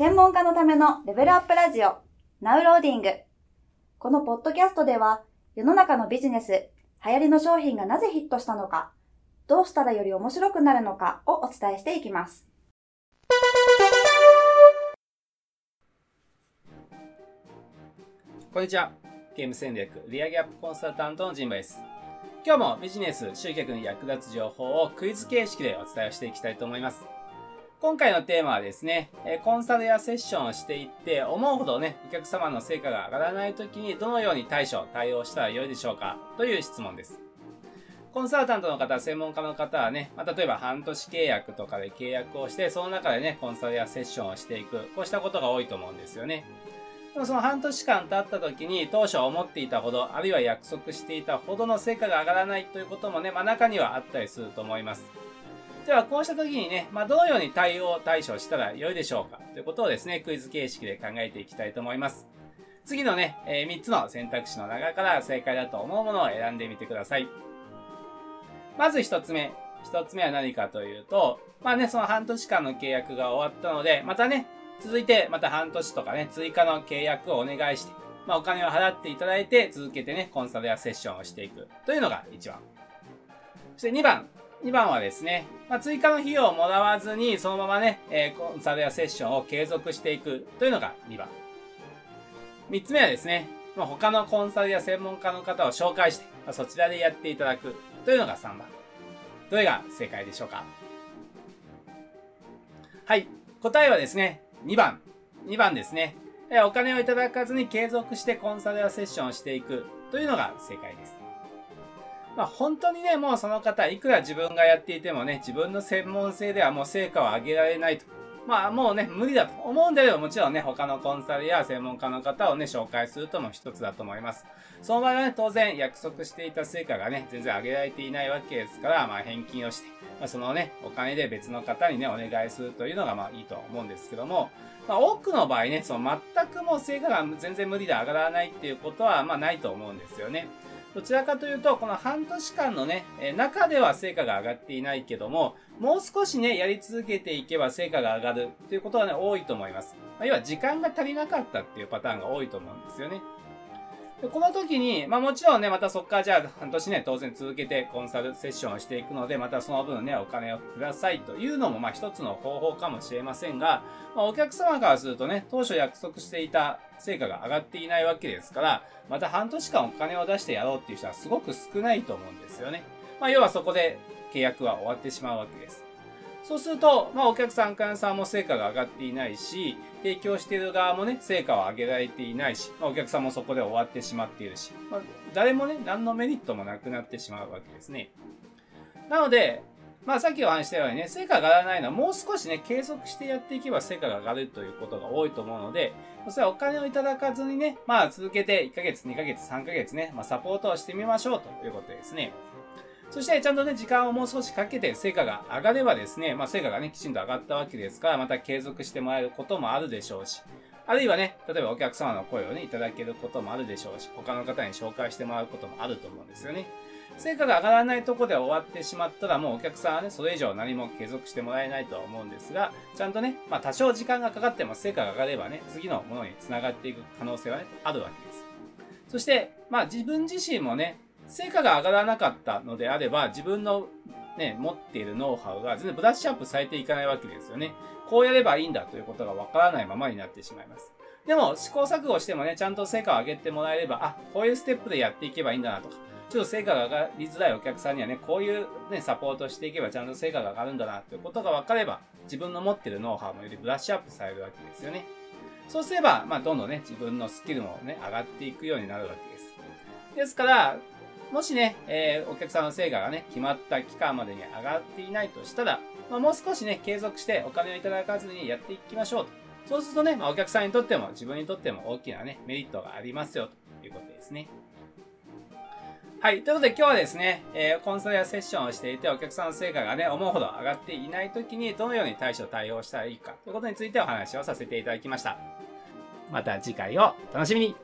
専門家のためのレベルアップラジオ、ナウローディング。このポッドキャストでは、世の中のビジネス、流行りの商品がなぜヒットしたのか、どうしたらより面白くなるのかをお伝えしていきます。こんにちは。ゲーム戦略、リアギャップコンサルタントのジンバです。今日もビジネス、集客に役立つ情報をクイズ形式でお伝えしていきたいと思います。今回のテーマはですね、コンサルやセッションをしていって、思うほどね、お客様の成果が上がらない時にどのように対処、対応したらよいでしょうかという質問です。コンサルタントの方、専門家の方はね、まあ、例えば半年契約とかで契約をして、その中でね、コンサルやセッションをしていく、こうしたことが多いと思うんですよね。でもその半年間経った時に当初思っていたほど、あるいは約束していたほどの成果が上がらないということもね、まあ中にはあったりすると思います。では、こうした時にね、まあ、どのように対応、対処したら良いでしょうかということをですね、クイズ形式で考えていきたいと思います。次のね、えー、3つの選択肢の中から正解だと思うものを選んでみてください。まず1つ目。1つ目は何かというと、まあね、その半年間の契約が終わったので、またね、続いてまた半年とかね、追加の契約をお願いして、まあお金を払っていただいて、続けてね、コンサルやセッションをしていくというのが1番。そして2番。2番はですね、まあ、追加の費用をもらわずに、そのままね、えー、コンサルやセッションを継続していくというのが2番。3つ目はですね、まあ、他のコンサルや専門家の方を紹介して、まあ、そちらでやっていただくというのが3番。どれが正解でしょうかはい。答えはですね、2番。2番ですね。お金をいただかずに継続してコンサルやセッションをしていくというのが正解です。まあ、本当にね、もうその方、いくら自分がやっていてもね、自分の専門性ではもう成果を上げられないと。まあ、もうね、無理だと思うんであれば、もちろんね、他のコンサルや専門家の方をね、紹介するとも一つだと思います。その場合はね、当然、約束していた成果がね、全然上げられていないわけですから、まあ、返金をして、まあ、そのね、お金で別の方にね、お願いするというのが、まあ、いいと思うんですけども、まあ、多くの場合ね、その全くもう成果が全然無理で上がらないっていうことは、まあ、ないと思うんですよね。どちらかというと、この半年間のね、中では成果が上がっていないけども、もう少しね、やり続けていけば成果が上がるということはね、多いと思います。まあ、要は時間が足りなかったっていうパターンが多いと思うんですよね。でこの時に、まあもちろんね、またそっからじゃあ半年ね、当然続けてコンサルセッションをしていくので、またその分ね、お金をくださいというのも、まあ一つの方法かもしれませんが、まあお客様からするとね、当初約束していた成果が上がっていないわけですから、また半年間お金を出してやろうっていう人はすごく少ないと思うんですよね。まあ要はそこで契約は終わってしまうわけです。そうすると、まあお客さん、からさんも成果が上がっていないし、提供している側もね、成果を上げられていないし、まあ、お客さんもそこで終わってしまっているし、まあ、誰もね、何のメリットもなくなってしまうわけですね。なので、まあさっきお話したようにね、成果が上がらないのはもう少しね、継続してやっていけば成果が上がるということが多いと思うので、それはお金をいただかずにね、まあ続けて1ヶ月、2ヶ月、3ヶ月ね、まあサポートをしてみましょうということですね。そしてちゃんとね、時間をもう少しかけて成果が上がればですね、まあ成果がね、きちんと上がったわけですから、また継続してもらえることもあるでしょうし、あるいはね、例えばお客様の声をね、いただけることもあるでしょうし、他の方に紹介してもらうこともあると思うんですよね。成果が上がらないとこで終わってしまったら、もうお客さんはね、それ以上何も継続してもらえないとは思うんですが、ちゃんとね、まあ多少時間がかかっても成果が上がればね、次のものに繋がっていく可能性はね、あるわけです。そして、まあ自分自身もね、成果が上がらなかったのであれば、自分のね、持っているノウハウが全然ブラッシュアップされていかないわけですよね。こうやればいいんだということがわからないままになってしまいます。でも、試行錯誤してもね、ちゃんと成果を上げてもらえれば、あ、こういうステップでやっていけばいいんだなとか、ちょっと成果が上がりづらいお客さんにはね、こういうね、サポートしていけばちゃんと成果が上がるんだなということが分かれば、自分の持っているノウハウもよりブラッシュアップされるわけですよね。そうすれば、まあ、どんどんね、自分のスキルもね、上がっていくようになるわけです。ですから、もしね、えー、お客さんの成果がね、決まった期間までに上がっていないとしたら、まあ、もう少しね、継続してお金をいただかずにやっていきましょうと。そうするとね、まあ、お客さんにとっても自分にとっても大きなね、メリットがありますよということですね。はい。ということで今日はですね、えー、コンサルやセッションをしていてお客さんの成果がね、思うほど上がっていない時にどのように対処対応したらいいかということについてお話をさせていただきました。また次回をお楽しみに